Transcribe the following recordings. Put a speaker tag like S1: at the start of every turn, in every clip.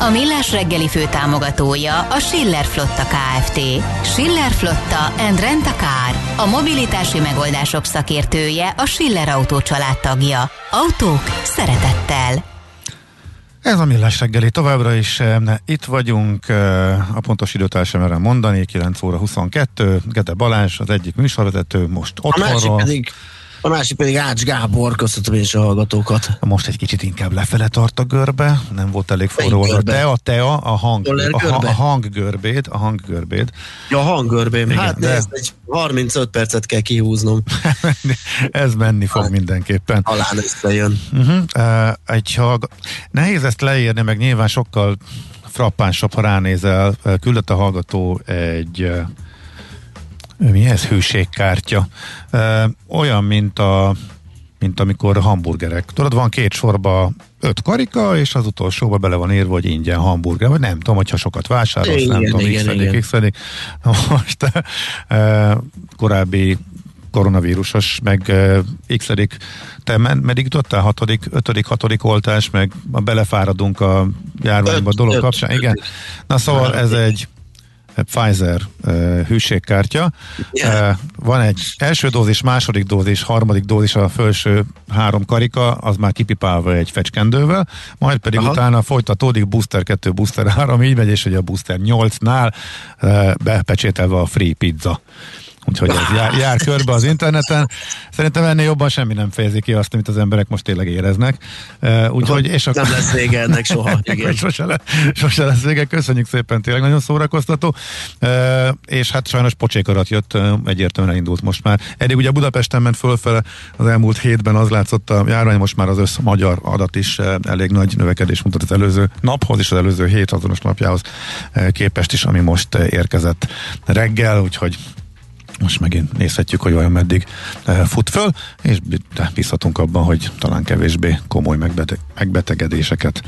S1: A Millás reggeli fő támogatója a Schiller Flotta KFT. Schiller Flotta and Rent a Car. A mobilitási megoldások szakértője a Schiller Autó tagja. Autók szeretettel.
S2: Ez a Millás reggeli továbbra is. Itt vagyunk, eh, a pontos időt sem merem mondani, 9 óra 22. Gede Balázs, az egyik műsorvezető, most otthonról. A másik
S3: pedig a másik pedig Ács Gábor, köszöntöm én is a hallgatókat.
S2: Most egy kicsit inkább lefele tart a görbe, nem volt elég forró. A tea, tea, a hang, a, a, a hanggörbéd, a hanggörbéd.
S3: Ja, a hanggörbém, hát de... nézd, egy 35 percet kell kihúznom.
S2: Ez menni fog hát, mindenképpen.
S3: Talán összejön.
S2: Uh-huh. Uh, egy hallg... Nehéz ezt leírni, meg nyilván sokkal frappánsabb, ha ránézel. Küldött a hallgató egy mi ez hűségkártya. Olyan, mint a mint amikor hamburgerek. Tudod, van két sorba öt karika, és az utolsóba bele van írva, hogy ingyen hamburger, vagy nem tudom, hogyha sokat vásárolsz, igen, nem tudom, igen, x Most e, korábbi koronavírusos, meg e, x te meddig jutottál? Hatodik, ötödik, hatodik oltás, meg belefáradunk a járványba a dolog kapcsán. Igen. Na szóval ez egy Pfizer hűségkártya. Yeah. Van egy első dózis, második dózis, harmadik dózis, a felső három karika, az már kipipálva egy fecskendővel, majd pedig Aha. utána folytatódik booster 2, booster 3, így megy, és ugye a booster 8-nál uh, bepecsételve a free pizza. Úgyhogy ez jár, jár körbe az interneten. Szerintem ennél jobban semmi nem fejezi ki azt, amit az emberek most tényleg éreznek.
S3: Úgyhogy, és akkor... Nem lesz vége ennek soha. Igen.
S2: sose, le, sose lesz vége. Köszönjük szépen, tényleg nagyon szórakoztató. És hát sajnos pocsékarat jött, uh, egyértelműen indult most már. Eddig ugye Budapesten ment fölfele, az elmúlt hétben az látszott a járvány, most már az össz magyar adat is elég nagy növekedés mutat az előző naphoz és az előző hét azonos napjához képest is, ami most érkezett reggel, úgyhogy most megint nézhetjük, hogy olyan meddig eh, fut föl, és bízhatunk abban, hogy talán kevésbé komoly megbeteg, megbetegedéseket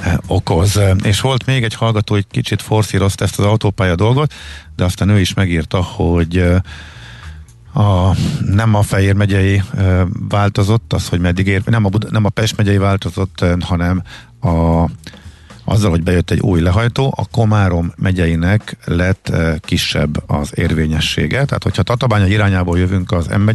S2: eh, okoz. És volt még egy hallgató, hogy kicsit forszírozta ezt az autópálya dolgot, de aztán ő is megírta, hogy eh, a, nem a Fejér megyei változott, az, hogy meddig ér, nem a, nem a Pest megyei változott, hanem a azzal, hogy bejött egy új lehajtó, a Komárom megyeinek lett e, kisebb az érvényessége. Tehát, hogyha Tatabánya irányából jövünk az m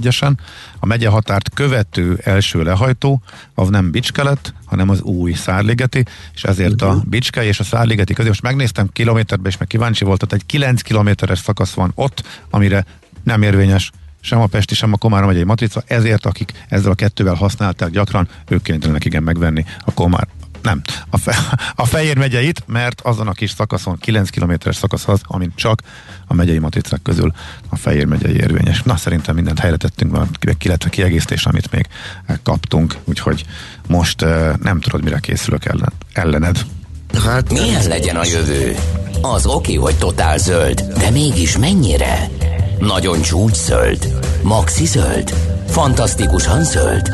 S2: a megye határt követő első lehajtó, az nem Bicske lett, hanem az új Szárligeti, és ezért a mhm. Bicske és a Szárligeti közé, most megnéztem kilométerbe, és meg kíváncsi volt, tehát egy 9 kilométeres szakasz van ott, amire nem érvényes sem a Pesti, sem a Komárom megyei matrica, ezért akik ezzel a kettővel használták gyakran, ők kénytelenek igen megvenni a Komár, nem, a, fe, a Fejér megyeit, mert azon a kis szakaszon, 9 kilométeres szakasz az, amint csak a megyei matricák közül a Fejér megyei érvényes. Na, szerintem mindent helyre tettünk, van illetve kiegészítés, amit még kaptunk, úgyhogy most uh, nem tudod, mire készülök ellen, ellened.
S4: Hát milyen legyen a jövő? Az oké, hogy totál zöld, de mégis mennyire? Nagyon csúcs zöld? Maxi zöld? Fantasztikusan zöld?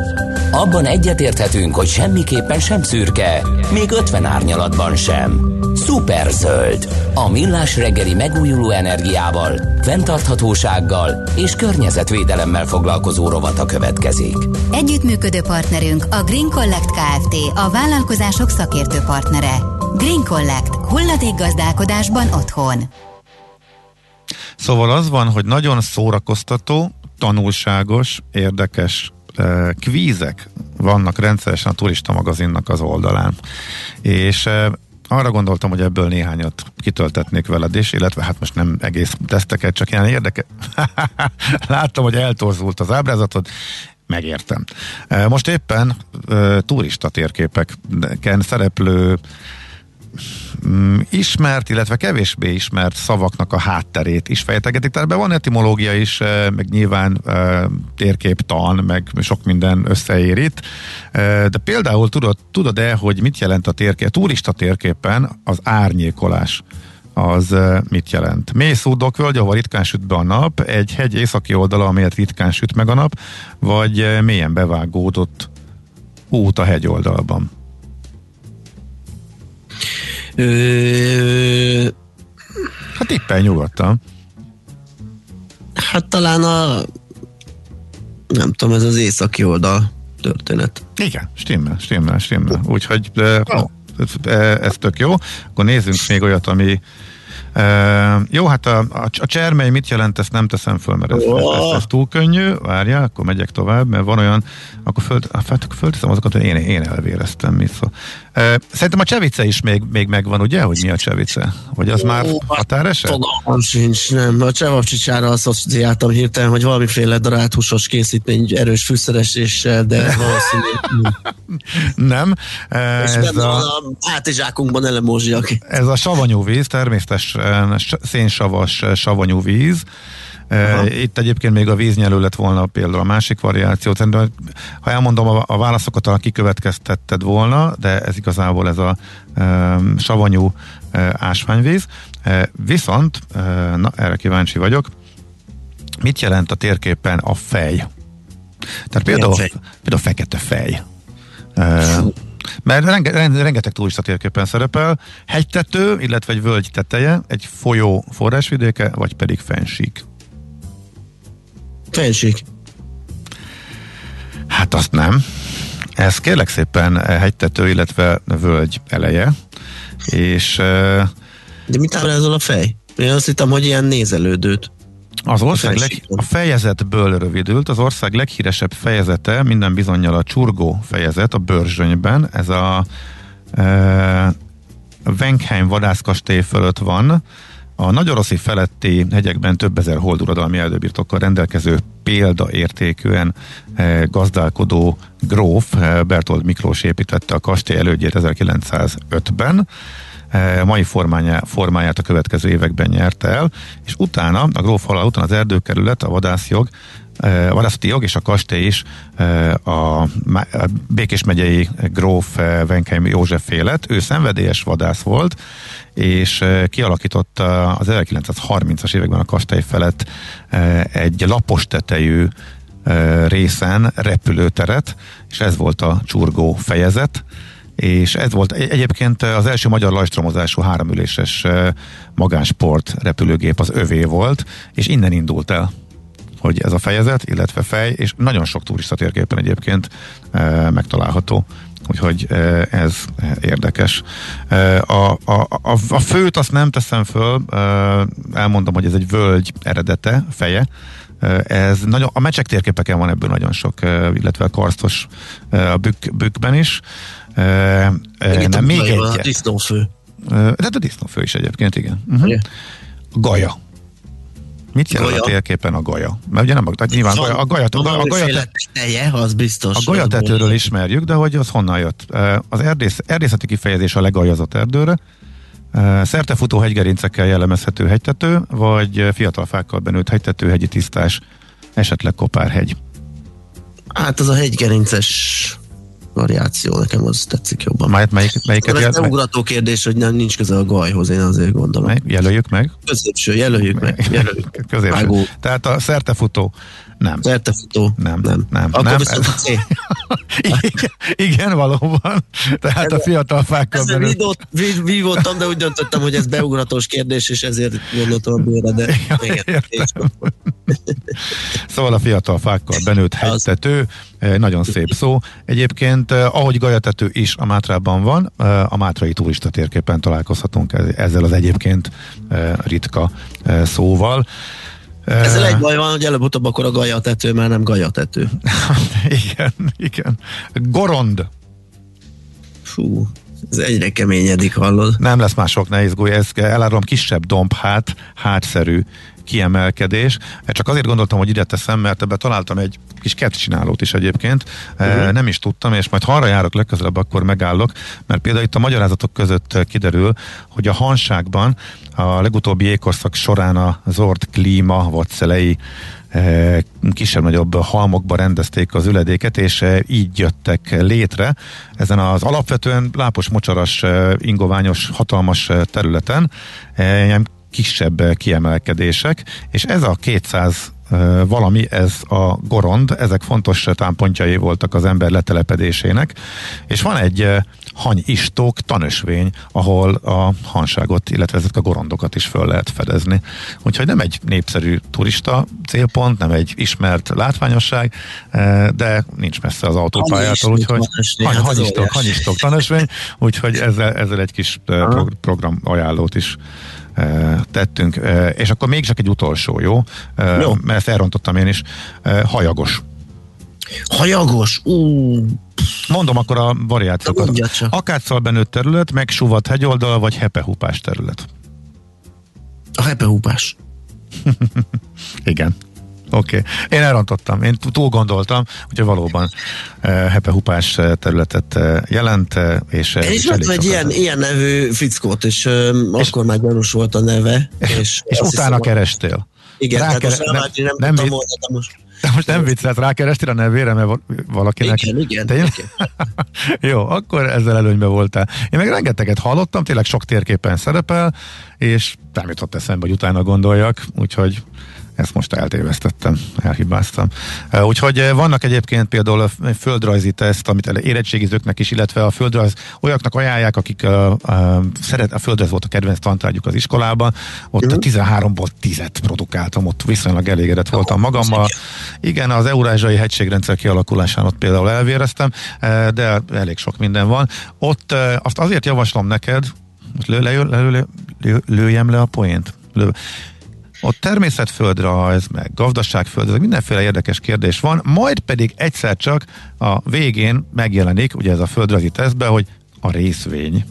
S4: Abban egyetérthetünk, hogy semmiképpen sem szürke, még 50 árnyalatban sem. Szuper zöld. A millás reggeli megújuló energiával, fenntarthatósággal és környezetvédelemmel foglalkozó rovata következik.
S1: Együttműködő partnerünk a Green Collect Kft. A vállalkozások szakértő partnere. Green Collect. Hulladék gazdálkodásban otthon.
S2: Szóval az van, hogy nagyon szórakoztató, tanulságos, érdekes kvízek vannak rendszeresen a turista magazinnak az oldalán. És arra gondoltam, hogy ebből néhányat kitöltetnék veled is, illetve hát most nem egész teszteket, csak ilyen érdeke. Láttam, hogy eltorzult az ábrázatod, megértem. Most éppen turista térképeken szereplő ismert, illetve kevésbé ismert szavaknak a hátterét is fejtegetik. Tehát van etimológia is, eh, meg nyilván eh, térképtan, meg sok minden összeér itt. Eh, de például tudod, tudod-e, hogy mit jelent a térkép? Turista térképen az árnyékolás az mit jelent? Mély szúdokvölgy, ahol ritkán süt be a nap, egy hegy északi oldala, amelyet ritkán süt meg a nap, vagy mélyen bevágódott út a hegy oldalban? Ö... Hát tippelj nyugodtan.
S3: Hát talán a nem tudom, ez az északi oldal történet.
S2: Igen, stimmel, stimmel, stimmel. Úgyhogy de, oh. ez, ez tök jó. Akkor nézzünk még olyat, ami Uh, jó, hát a, a, a csermely mit jelent, ezt nem teszem föl, mert ez, ez, ez, ez túl könnyű. Várjál, akkor megyek tovább, mert van olyan, akkor, föl, hát, akkor fölteszem azokat, hogy én, én elvéreztem. Szó. Uh, szerintem a csevice is még, még megvan, ugye, hogy mi a csevice? Vagy az Ó, már hát határeset?
S3: Fogalmam sincs, nem. A csevapcsicsára asszociáltam hirtelen, hogy valamiféle darálthúsos készítmény erős fűszereséssel, de valószínűleg
S2: nem.
S3: Uh, És ez a, a hátizsákunkban elemózsiak.
S2: Ez a savanyú víz, természetes szénsavas savanyú víz. Aha. Itt egyébként még a víznyelő lett volna például a másik variáció. Ha elmondom a, a válaszokat, a kikövetkeztetted volna, de ez igazából ez a savanyú ásványvíz. Viszont, na erre kíváncsi vagyok, mit jelent a térképen a fej? Tehát például, például fekete fej. E, mert renge, rengeteg turista térképen szerepel, hegytető, illetve egy völgy teteje, egy folyó forrásvidéke, vagy pedig fensík.
S3: Fensík.
S2: Hát azt nem. Ez kérlek szépen hegytető, illetve völgy eleje, és...
S3: De mit ábrázol a fej? Én azt hittem, hogy ilyen nézelődőt.
S2: Az ország leg, a fejezetből rövidült, az ország leghíresebb fejezete minden bizonyal a csurgó fejezet a Börzsönyben, ez a e, Wenkheim vadászkastély fölött van, a Nagyoroszi feletti hegyekben több ezer holduradalmi erdőbirtokkal rendelkező példaértékűen e, gazdálkodó gróf e, Bertold Miklós építette a kastély elődjét 1905-ben, E, mai formáját, formáját a következő években nyerte el, és utána, a gróf halál után az erdőkerület, a vadászjog, e, a vadászati jog és a kastély is e, a Békés megyei gróf Venkheim József félet. Ő szenvedélyes vadász volt, és kialakította az 1930-as években a kastély felett egy lapos tetejű részen repülőteret, és ez volt a csurgó fejezet, és ez volt egyébként az első magyar lajstromozású háromüléses magánsport repülőgép az övé volt, és innen indult el hogy ez a fejezet, illetve fej, és nagyon sok turista térképen egyébként e, megtalálható. Úgyhogy e, ez érdekes. E, a, a, a, a főt azt nem teszem föl, e, elmondom, hogy ez egy völgy eredete, feje, ez nagyon, a mecsek térképeken van ebből nagyon sok, illetve a karsztos a bükk, bükkben is.
S3: Még nem, még egy. A disznófő.
S2: De a disznófő is egyébként, igen. Uh-huh. Gaja. Mit jelent gaja. a térképen a gaja? Mert ugye nem, tehát nyilván gaja, a gaja, a, a, gaja
S3: teje, az biztos.
S2: A gajatetőről ismerjük, de hogy az honnan jött? Az erdész, erdészeti kifejezés a legajazott erdőre, Szertefutó hegygerincekkel jellemezhető hegytető, vagy fiatal fákkal benőtt hegytető, hegyi tisztás, esetleg kopárhegy.
S3: Hát az a hegygerinces variáció, nekem az tetszik jobban.
S2: Melyik, melyik, melyiket
S3: Ez nem ugrató kérdés, hogy nem nincs köze a gajhoz, én azért gondolom. Mely,
S2: jelöljük meg.
S3: Középső, jelöljük meg. Jelöljük.
S2: Középső. Vágó. Tehát a szertefutó nem.
S3: Szertefutó.
S2: Nem. Nem. nem.
S3: Akkor
S2: nem.
S3: viszont a C.
S2: igen, igen, valóban. Tehát ez a fiatal fákkal
S3: belül. Vívott, vívottam, de úgy döntöttem, hogy ez beugratós kérdés, és ezért gondoltam a bőre, de igen.
S2: szóval a fiatal fákkal benőtt hegytető, nagyon szép szó. Egyébként, ahogy gajatető is a Mátrában van, a Mátrai turista térképen találkozhatunk ezzel az egyébként ritka szóval.
S3: Ezzel egy baj van, hogy előbb-utóbb akkor a gajatető már nem gajatető.
S2: igen, igen. Gorond.
S3: Fú, ez egyre keményedik, hallod?
S2: Nem lesz mások, ne izgulj, ez elárulom kisebb domb, hát, hátszerű kiemelkedés. Csak azért gondoltam, hogy ide teszem, mert ebbe találtam egy kis kettcsinálót is egyébként. Uh-huh. Nem is tudtam, és majd ha arra járok legközelebb, akkor megállok, mert például itt a magyarázatok között kiderül, hogy a hanságban a legutóbbi ékorszak során a Zord klíma, vagy szelei kisebb-nagyobb halmokba rendezték az üledéket, és így jöttek létre ezen az alapvetően lápos, mocsaras, ingoványos, hatalmas területen. Kisebb kiemelkedések, és ez a 200 valami, ez a gorond, ezek fontos támpontjai voltak az ember letelepedésének, és van egy hanyistók tanösvény, ahol a hanságot, illetve ezek a gorondokat is föl lehet fedezni. Úgyhogy nem egy népszerű turista célpont, nem egy ismert látványosság, de nincs messze az autópályától, úgyhogy hany, hát hanyistók, hanyistók tanösvény, úgyhogy ezzel, ezzel egy kis program ajánlót is tettünk. És akkor még csak egy utolsó, jó? jó. Mert elrontottam én is. Hajagos.
S3: Hajagos? Ú.
S2: Mondom akkor a variációkat. Akáccal benőtt terület, megsúvat hegyoldal, vagy hepehupás terület?
S3: A hepehupás.
S2: Igen. Oké. Okay. Én elrontottam, én túl gondoltam, hogy valóban uh, hepehupás területet uh, jelent, uh, és...
S3: Én is láttam egy ilyen, ilyen nevű fickót, és, uh, és akkor már gyanús volt a neve. És,
S2: és utána hiszem, kerestél.
S3: Igen, Rákere- tehát most nem, nem, nem, nem volna, de most...
S2: De most nem viccelt, rákerestél a nevére, mert valakinek...
S3: Igen, igen. igen.
S2: Jó, akkor ezzel előnybe voltál. Én meg rengeteget hallottam, tényleg sok térképen szerepel, és nem jutott eszembe, hogy utána gondoljak, úgyhogy ezt most eltévesztettem, elhibáztam. Úgyhogy vannak egyébként például a földrajzi teszt, amit érettségizőknek is, illetve a földrajz olyaknak ajánlják, akik a, a, szeret, a földrajz volt a kedvenc tantárgyuk az iskolában, ott uh-huh. 13-ból 10 produkáltam, ott viszonylag elégedett voltam magammal. Igen, az eurázsai hegységrendszer kialakulásán ott például elvéreztem, de elég sok minden van. Ott azt azért javaslom neked, most lő, lő, lő, lő, lőjem le a poént. Lő. Ott természetföldrajz, meg gazdaságföldrajz, mindenféle érdekes kérdés van, majd pedig egyszer csak a végén megjelenik, ugye ez a földrajzi tesztbe, hogy a részvény.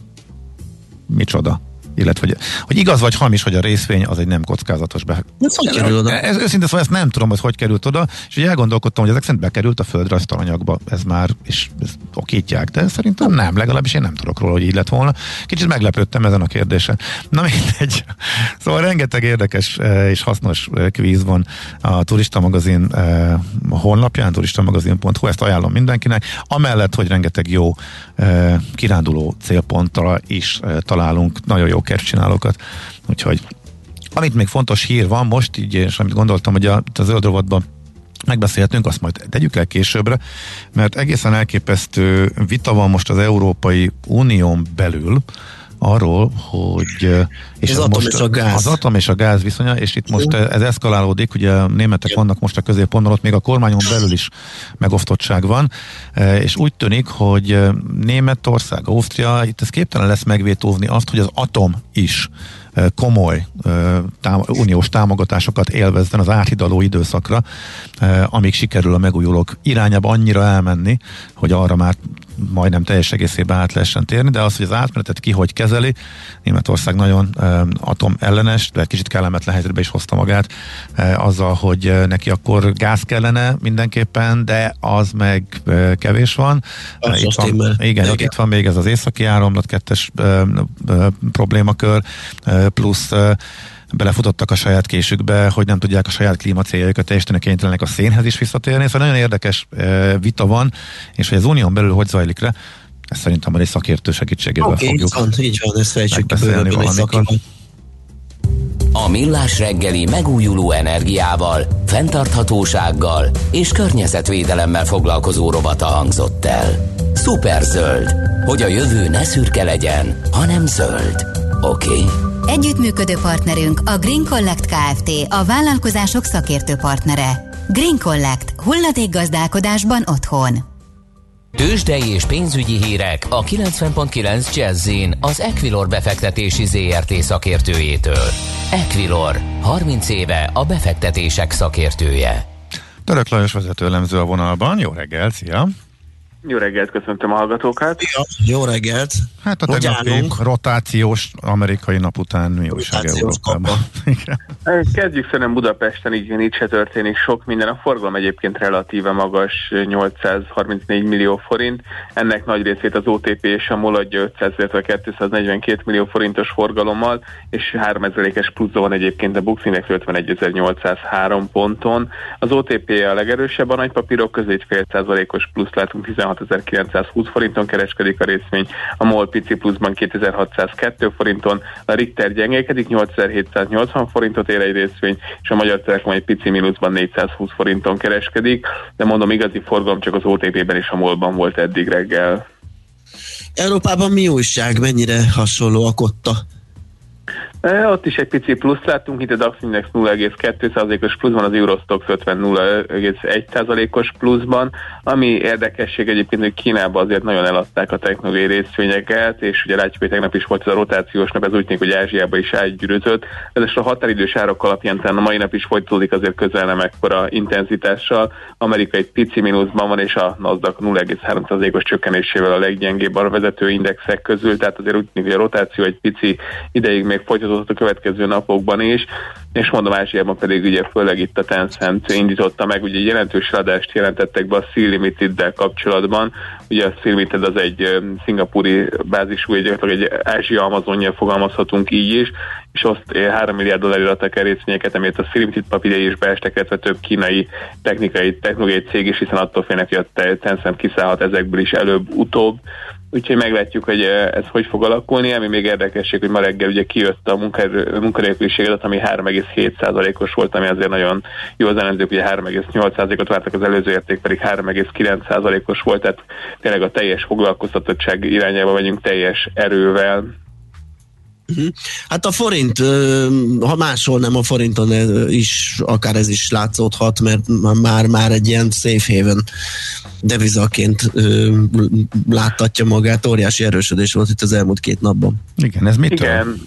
S2: Micsoda? Illetve hogy, hogy igaz vagy hamis, hogy a részvény az egy nem kockázatos be.
S3: Ez hogy kerül oda?
S2: Ez, őszintén szóval ezt nem tudom, hogy hogy került oda, és ugye elgondolkodtam, hogy ezek szerint bekerült a földrajztalanyagba, ez már, és ez okítják, de szerintem nem, legalábbis én nem tudok róla, hogy így lett volna. Kicsit meglepődtem ezen a kérdésen. Na mindegy. Szóval rengeteg érdekes eh, és hasznos eh, kvíz van a Turista Magazin eh, honlapján, turistamagazin.hu, ezt ajánlom mindenkinek. Amellett, hogy rengeteg jó kiránduló célponttal is találunk nagyon jó kertcsinálókat. Úgyhogy amit még fontos hír van most, így, és amit gondoltam, hogy a, a zöld rovatban megbeszélhetünk, azt majd tegyük el későbbre, mert egészen elképesztő vita van most az Európai Unión belül, arról, hogy
S3: és az atom most, és a gáz.
S2: Az atom és a gáz viszonya, és itt most ez eszkalálódik, ugye a németek vannak most a középpontban, ott még a kormányon belül is megosztottság van, és úgy tűnik, hogy Németország, Ausztria, itt ez képtelen lesz megvétózni azt, hogy az atom is komoly tám- uniós támogatásokat élvezzen az áthidaló időszakra, amíg sikerül a megújulók irányába annyira elmenni, hogy arra már majdnem teljes egészében át lehessen térni, de az, hogy az átmenetet ki hogy kezeli, Németország nagyon atom ellenes, de kicsit kellemetlen helyzetbe is hozta magát azzal, hogy neki akkor gáz kellene mindenképpen, de az meg kevés van.
S3: Az itt van
S2: igen, igen, itt van még ez az északi áramlat kettes problémakör, plusz belefutottak a saját késükbe, hogy nem tudják a saját klímacéljaikat teljesíteni, kénytelenek a szénhez is visszatérni. Szóval nagyon érdekes vita van, és hogy az unión belül hogy zajlik le, ezt szerintem egy szakértő segítségével okay, fogjuk
S3: van, így van, ezt fejtsük
S4: A Millás reggeli megújuló energiával, fenntarthatósággal és környezetvédelemmel foglalkozó rovata hangzott el. Szuperzöld, hogy a jövő ne szürke legyen, hanem zöld. Oké? Okay?
S1: Együttműködő partnerünk a Green Collect Kft. a vállalkozások szakértő partnere. Green Collect. gazdálkodásban otthon.
S4: Tőzsdei és pénzügyi hírek a 90.9 jazz az Equilor befektetési ZRT szakértőjétől. Equilor, 30 éve a befektetések szakértője.
S2: Török Lajos vezető elemző a vonalban. Jó reggel, szia!
S5: Jó reggelt, köszöntöm a hallgatókat.
S3: Ja, jó reggelt.
S2: Hát a tegnapi rotációs amerikai nap után mi újság
S3: Rotációs
S2: Európában?
S5: Kezdjük szerintem Budapesten, így így se történik sok minden. A forgalom egyébként relatíve magas, 834 millió forint. Ennek nagy részét az OTP és a MOL adja 500, illetve 242 millió forintos forgalommal, és 3000-es pluszban van egyébként a Bux Index 51.803 ponton. Az OTP a legerősebb a nagypapírok közé, egy fél százalékos plusz látunk, 16.920 forinton kereskedik a részvény, a MOL pici pluszban 2602 forinton, a Richter gyengélkedik, 8780 forintot ér egy részvény, és a Magyar Telekom egy pici mínuszban 420 forinton kereskedik, de mondom, igazi forgalom csak az OTP-ben és a MOL-ban volt eddig reggel.
S3: Európában mi újság? Mennyire hasonlóak ott a
S5: E, ott is egy pici plusz láttunk, itt a DAX Index 0,2%-os pluszban, az Eurostox 50 0,1%-os pluszban, ami érdekesség egyébként, hogy Kínában azért nagyon eladták a technológiai részvényeket, és ugye látjuk, hogy tegnap is volt ez a rotációs nap, ez úgy tűnik, hogy Ázsiába is átgyűrözött. Ez a határidős árak alapján talán a mai nap is folytatódik azért közel nem ekkora intenzitással. Amerika egy pici mínuszban van, és a Nasdaq 0,3%-os csökkenésével a leggyengébb a vezető indexek közül, tehát azért úgy tűnik, hogy a rotáció egy pici ideig még folytatódik a következő napokban is, és mondom Ázsiában pedig ugye főleg itt a Tencent indította meg, ugye jelentős adást jelentettek be a Sea Limited-del kapcsolatban, ugye a Sea Limited az egy szingapúri bázisú, egy, egy Ázsia Amazonja fogalmazhatunk így is, és azt 3 milliárd dollárra adtak el részvényeket, amiért a Sea Limited papírjai is beestek, illetve több kínai technikai, technológiai cég is, hiszen attól félnek, hogy a Tencent kiszállhat ezekből is előbb-utóbb. Úgyhogy meglátjuk, hogy ez hogy fog alakulni. Ami még érdekesség, hogy ma reggel ugye kijött a munkanélküliség adat, ami 3,7%-os volt, ami azért nagyon jó az ellenzők, ugye 3,8%-ot vártak, az előző érték pedig 3,9%-os volt, tehát tényleg a teljes foglalkoztatottság irányába megyünk teljes erővel.
S3: Uh-huh. Hát a forint, ha máshol nem a forinton is, akár ez is látszódhat, mert már, már egy ilyen safe haven devizaként láttatja magát, óriási erősödés volt itt az elmúlt két napban.
S2: Igen, ez mitől?
S5: Igen.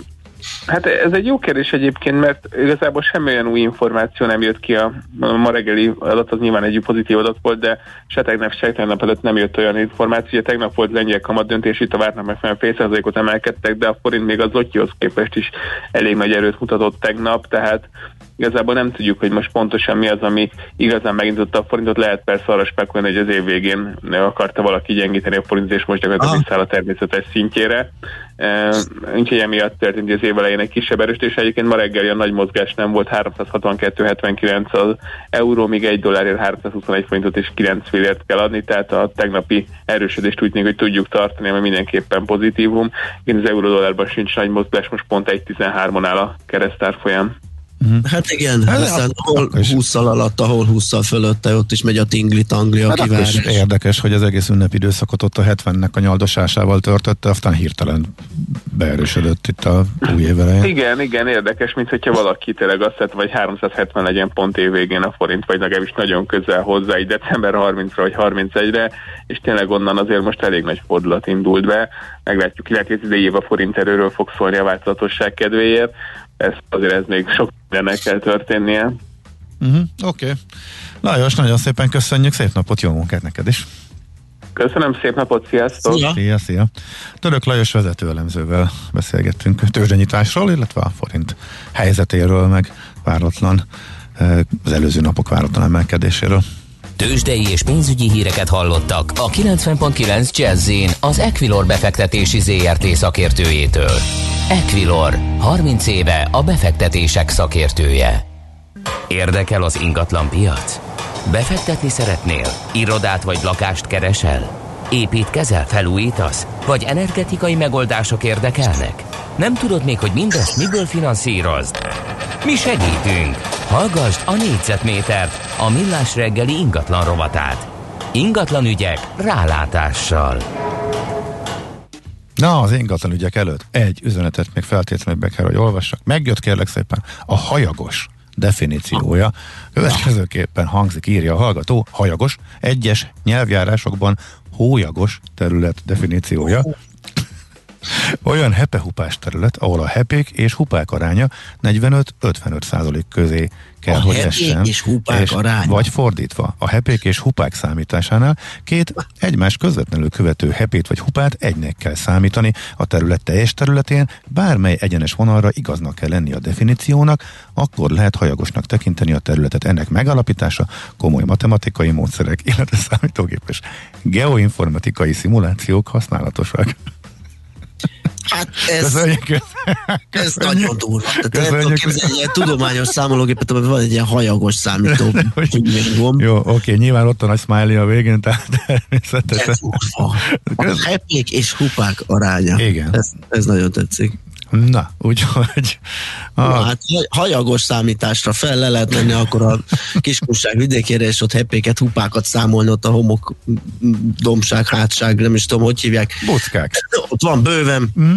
S5: Hát ez egy jó kérdés egyébként, mert igazából semmilyen új információ nem jött ki a ma reggeli adat, az nyilván egy pozitív adat volt, de se tegnap, se tegnap előtt nem jött olyan információ. Ugye tegnap volt lengyel kamat döntés, itt a megfelelően fél százalékot emelkedtek, de a forint még az Zotyihoz képest is elég nagy erőt mutatott tegnap, tehát igazából nem tudjuk, hogy most pontosan mi az, ami igazán megindította a forintot. Lehet persze arra spekulálni, hogy az év végén akarta valaki gyengíteni a forintot, és most gyakorlatilag visszaáll a természetes szintjére. Uh, úgyhogy emiatt történt az év elején egy kisebb erősítés. Egyébként ma reggel a nagy mozgás nem volt, 362,79 az euró, míg egy dollárért 321 forintot és 9 fillért kell adni, tehát a tegnapi erősödést úgy tűnik, hogy tudjuk tartani, ami mindenképpen pozitívum. Igen, az euró dollárban sincs nagy mozgás, most pont 1.13-on áll a keresztárfolyam.
S3: Uh-huh. Hát igen, hát aztán hol 20 alatt, ahol 20 fölötte, ott is megy a tingli-tangli,
S2: Hát
S3: aki
S2: akkor
S3: vár.
S2: is érdekes, hogy az egész ünnepi időszakot ott a 70-nek a nyaldosásával törtötte, aztán hirtelen beerősödött itt a új év elején.
S5: Igen, igen, érdekes, mint hogyha valaki tényleg azt szett, vagy 370 legyen pont évvégén a forint, vagy legalábbis nagyon közel hozzá, így december 30-ra vagy 31-re, és tényleg onnan azért most elég nagy fordulat indult be. Meglátjuk, illetve az idei év a forint erőről fog szólni a változatosság kedvéért. Ez azért ez még sok mindennek kell történnie.
S2: Uh-huh, Oké. Okay. Lajos, nagyon szépen köszönjük, szép napot, jó munkát neked is.
S5: Köszönöm, szép napot, sziasztok!
S3: Szia.
S2: Szia, szia. Török Lajos vezetőelemzővel beszélgettünk tőzsdenyításról, illetve a forint helyzetéről, meg váratlan eh, az előző napok váratlan emelkedéséről.
S4: Tőzsdei és pénzügyi híreket hallottak a 90.9 jazz az Equilor befektetési ZRT szakértőjétől. Equilor, 30 éve a befektetések szakértője. Érdekel az ingatlan piac? Befektetni szeretnél? Irodát vagy lakást keresel? Építkezel, felújítasz? Vagy energetikai megoldások érdekelnek? Nem tudod még, hogy mindezt miből finanszírozd? Mi segítünk! Hallgassd a négyzetmétert, a millás reggeli ingatlan rovatát. Ingatlan ügyek rálátással.
S2: Na, az ingatlan ügyek előtt egy üzenetet még feltétlenül be kell, hogy olvassak. Megjött kérlek szépen a hajagos definíciója. Következőképpen hangzik, írja a hallgató, hajagos, egyes nyelvjárásokban hólyagos terület definíciója. Olyan hepehupás terület, ahol a hepék és hupák aránya 45-55 százalék közé kell,
S3: A
S2: hogy essen.
S3: és hupák aránya?
S2: Vagy fordítva, a hepék és hupák számításánál két egymás közvetlenül követő hepét vagy hupát egynek kell számítani a terület teljes területén, bármely egyenes vonalra igaznak kell lenni a definíciónak, akkor lehet hajagosnak tekinteni a területet. Ennek megalapítása komoly matematikai módszerek, illetve számítógépes geoinformatikai szimulációk használatosak.
S3: Hát ez,
S2: Köszönjük!
S3: ez nagyon durva. Tehát el
S2: Köszönjük.
S3: tudom képzelni egy ilyen tudományos számológépet, amiben van egy ilyen hajagos számító.
S2: Jó, oké, nyilván ott a nagy smiley a végén, tehát természetesen.
S3: Ez. A hepék és hupák aránya.
S2: Igen.
S3: Ez, ez nagyon tetszik.
S2: Na, úgyhogy a,
S3: Ah. Hát haj- hajagos számításra fel le lehet menni akkor a kiskunság vidékére, és ott hepéket, hupákat számolni, ott a homok, dombság, hátság, nem is tudom, hogy hívják.
S2: buckák.
S3: Ott van bőven,
S2: Mm?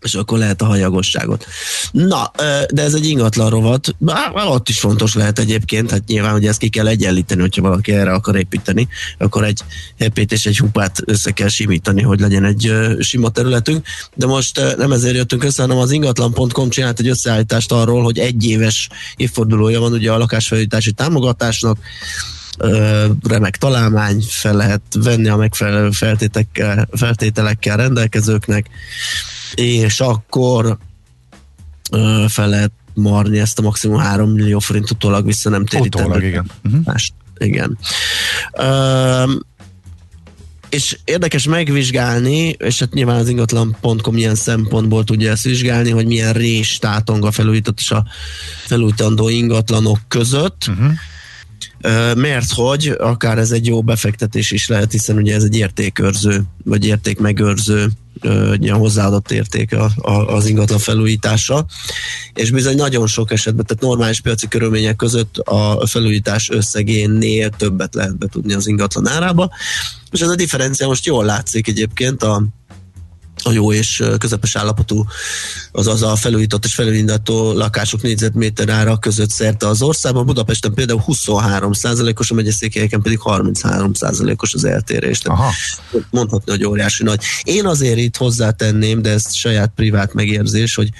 S3: És akkor lehet a hajagosságot. Na, de ez egy ingatlan rovat, Bár ott is fontos lehet egyébként, hát nyilván, hogy ezt ki kell egyenlíteni, hogyha valaki erre akar építeni, akkor egy hepét és egy hupát össze kell simítani, hogy legyen egy sima területünk, de most nem ezért jöttünk össze, hanem az ingatlan.com csinált egy összeállítást arról, hogy egy éves évfordulója van ugye a lakásfelújítási támogatásnak, remek találmány, fel lehet venni a megfelelő feltételekkel, feltételekkel rendelkezőknek, és akkor ö, fel lehet marni ezt a maximum 3 millió forint utólag vissza nem térítendő.
S2: Utólag, igen. Uh-huh.
S3: Más, igen. Üm, és érdekes megvizsgálni, és hát nyilván az ingatlan.com ilyen szempontból tudja ezt vizsgálni, hogy milyen rés tátong a felújított és a felújítandó ingatlanok között,
S2: Uh-huh.
S3: Ö, mert hogy akár ez egy jó befektetés is lehet, hiszen ugye ez egy értékőrző, vagy értékmegőrző ö, ilyen hozzáadott érték a, a, az ingatlan felújítása, és bizony nagyon sok esetben, tehát normális piaci körülmények között a felújítás összegénél többet lehet betudni az ingatlan árába, és ez a differencia most jól látszik egyébként a a jó és közepes állapotú, azaz a felújított és felújítható lakások négyzetméter ára között szerte az országban. Budapesten például 23 os a megyeszékhelyeken pedig 33 os az eltérés. Tehát
S2: Aha.
S3: mondhatni, hogy óriási nagy. Én azért itt hozzátenném, de ez saját privát megérzés, hogy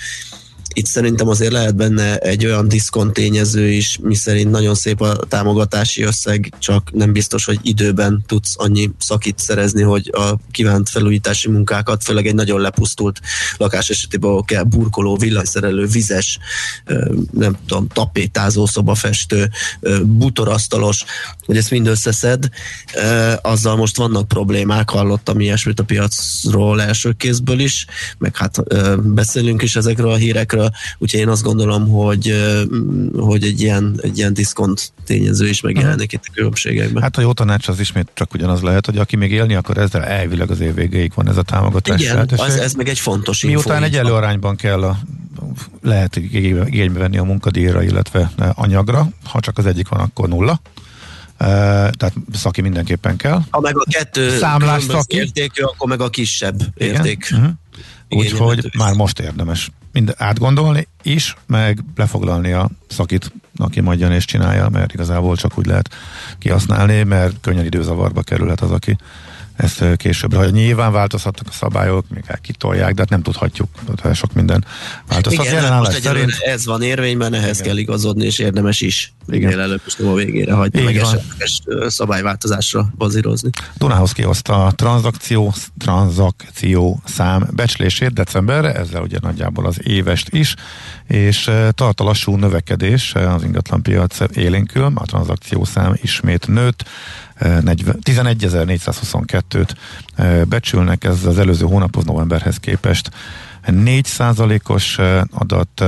S3: itt szerintem azért lehet benne egy olyan diszkontényező is, miszerint nagyon szép a támogatási összeg, csak nem biztos, hogy időben tudsz annyi szakit szerezni, hogy a kívánt felújítási munkákat, főleg egy nagyon lepusztult lakás esetében, ahol kell burkoló, villanyszerelő, vizes, nem tudom, tapétázó, szobafestő, butorasztalos, hogy ezt mind összeszed, azzal most vannak problémák, hallottam ilyesmit a piacról első kézből is, meg hát beszélünk is ezekről a hírekről, úgyhogy én azt gondolom, hogy, hogy egy ilyen, egy ilyen diszkont tényező is megjelenik itt a különbségekben.
S2: Hát a jó tanács az ismét csak ugyanaz lehet, hogy aki még élni akar ezzel, elvileg az év végéig van ez a támogatás.
S3: Igen, az, ez meg egy fontos.
S2: Miután egyenlő
S3: van.
S2: arányban kell a, lehet igénybe, venni a munkadíjra, illetve anyagra, ha csak az egyik van, akkor nulla. Tehát szaki mindenképpen kell.
S3: Ha meg a kettő
S2: Számlás szaki.
S3: értékű, akkor meg a kisebb
S2: Igen.
S3: érték.
S2: Uh-huh. Úgyhogy már most érdemes mind átgondolni is, meg lefoglalni a szakit, aki majd jön és csinálja, mert igazából csak úgy lehet kihasználni, mert könnyen időzavarba kerülhet az, aki ezt ö, későbbre hagyja. Nyilván változhatnak a szabályok, még el kitolják, de hát nem tudhatjuk, tehát sok minden változhat.
S3: Igen,
S2: Jelen
S3: hát most
S2: szerint
S3: ez van érvényben, ehhez
S2: Igen.
S3: kell igazodni, és érdemes is.
S2: Igen.
S3: Előbb is a végére hagyni, meg esetleges szabályváltozásra bazírozni.
S2: Dunához kihozta a tranzakció, tranzakció szám becslését decemberre, ezzel ugye nagyjából az évest is, és tart a lassú növekedés, az ingatlanpiac élénkül, a tranzakció szám ismét nőtt, 40 11.422-t eh, becsülnek, ez az előző hónaphoz novemberhez képest. 4 százalékos adat,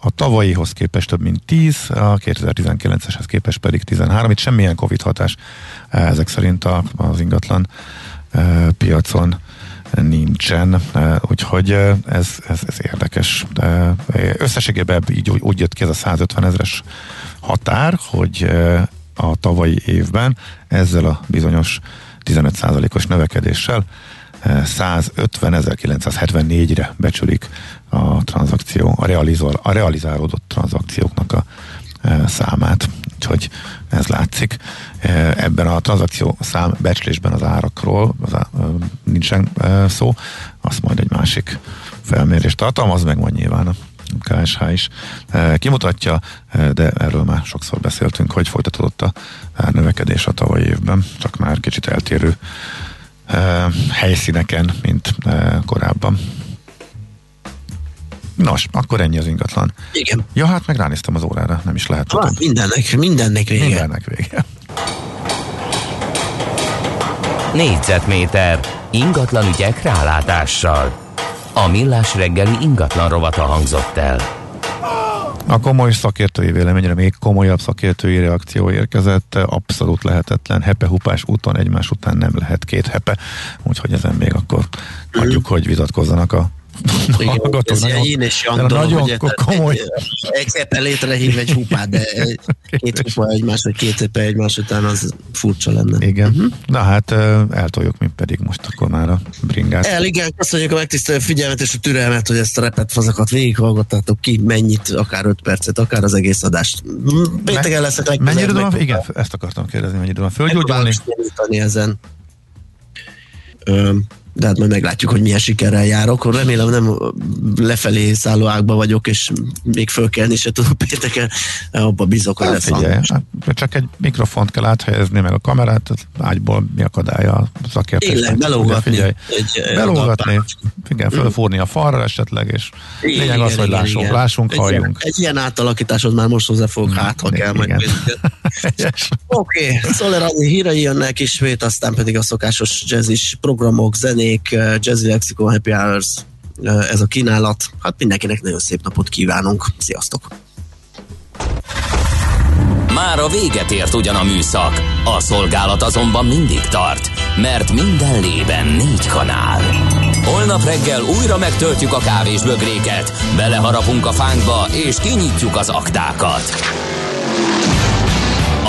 S2: a tavalyihoz képest több mint 10, a 2019-eshez képest pedig 13, itt semmilyen Covid hatás ezek szerint az ingatlan piacon nincsen, úgyhogy ez, ez, ez érdekes. Összességében így úgy, úgy jött ki ez a 150 ezres határ, hogy a tavalyi évben ezzel a bizonyos 15%-os növekedéssel eh, 150.974-re becsülik a tranzakció, a, realizál, a realizálódott tranzakcióknak a eh, számát. Úgyhogy ez látszik. látszik ebben a tranzakció szám becslésben az árakról, az á, nincsen szó, azt majd egy másik felmérés tartalmaz, meg majd nyilván a KSH is kimutatja, de erről már sokszor beszéltünk, hogy folytatódott a növekedés a tavalyi évben, csak már kicsit eltérő helyszíneken, mint korábban. Nos, akkor ennyi az ingatlan.
S3: Igen.
S2: Ja, hát meg ránéztem az órára, nem is lehet.
S3: Hát, mindennek, mindennek vége.
S2: Mindennek vége.
S4: Négyzetméter ingatlan ügyek rálátással. A millás reggeli ingatlan rovata hangzott el.
S2: A komoly szakértői véleményre még komolyabb szakértői reakció érkezett, abszolút lehetetlen, hepe-hupás úton egymás után nem lehet két hepe, úgyhogy ezen még akkor hagyjuk, hogy vitatkozzanak a
S3: igen, ez nagyon, én is Jandor,
S2: nagyon ugye, komoly.
S3: Egyszer létrehív egy hupát, de két hupa egymás, vagy két hupa egymás után az furcsa lenne.
S2: Igen. Uh-huh. Na hát eltoljuk mi pedig most akkor már a bringát.
S3: El, igen, köszönjük a megtisztelő figyelmet és a türelmet, hogy ezt a repet fazakat végighallgattátok ki, mennyit, akár 5 percet, akár az egész adást. Pénteken leszek
S2: Mennyi idő van? Igen, ezt akartam kérdezni, mennyi idő van fölgyógyulni?
S3: ezen. Ö, de hát majd meglátjuk, hogy milyen sikerrel járok. Remélem nem lefelé szálló ágba vagyok, és még fölkelni se tudok pénteken, abba bízok, hogy hát lesz figyelj,
S2: hát csak egy mikrofont kell áthelyezni, meg a kamerát, az ágyból mi akadálya a szakértés.
S3: Tényleg, belógatni.
S2: Figyelj, egy, belógatni, igen, fölfúrni a falra esetleg, és igen, lényeg az, hogy lássunk, igen. lássunk, egy halljunk.
S3: Ilyen, egy ilyen átalakításod már most hozzá fogok, hát ha kell majd Oké, okay. Szoller Adi hírei jönnek ismét, aztán pedig a szokásos jazzis programok, zené zenék, eh, Jazzy Lexicon, Happy Hours, eh, ez a kínálat. Hát mindenkinek nagyon szép napot kívánunk. Sziasztok!
S4: Már a véget ért ugyan a műszak, a szolgálat azonban mindig tart, mert minden lében négy kanál. Holnap reggel újra megtöltjük a kávés bögréket, beleharapunk a fánkba és kinyitjuk az aktákat.